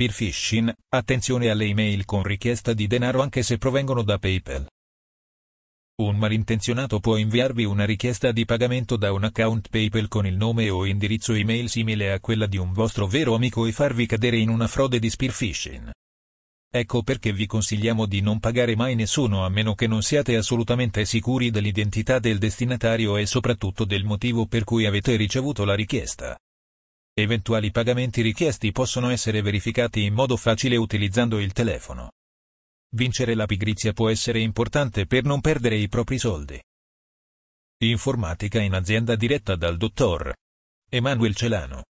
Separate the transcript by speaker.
Speaker 1: spear phishing, attenzione alle email con richiesta di denaro anche se provengono da PayPal. Un malintenzionato può inviarvi una richiesta di pagamento da un account PayPal con il nome o indirizzo email simile a quella di un vostro vero amico e farvi cadere in una frode di spear phishing. Ecco perché vi consigliamo di non pagare mai nessuno a meno che non siate assolutamente sicuri dell'identità del destinatario e soprattutto del motivo per cui avete ricevuto la richiesta. Eventuali pagamenti richiesti possono essere verificati in modo facile utilizzando il telefono. Vincere la pigrizia può essere importante per non perdere i propri soldi. Informatica in azienda diretta dal dottor Emanuel Celano.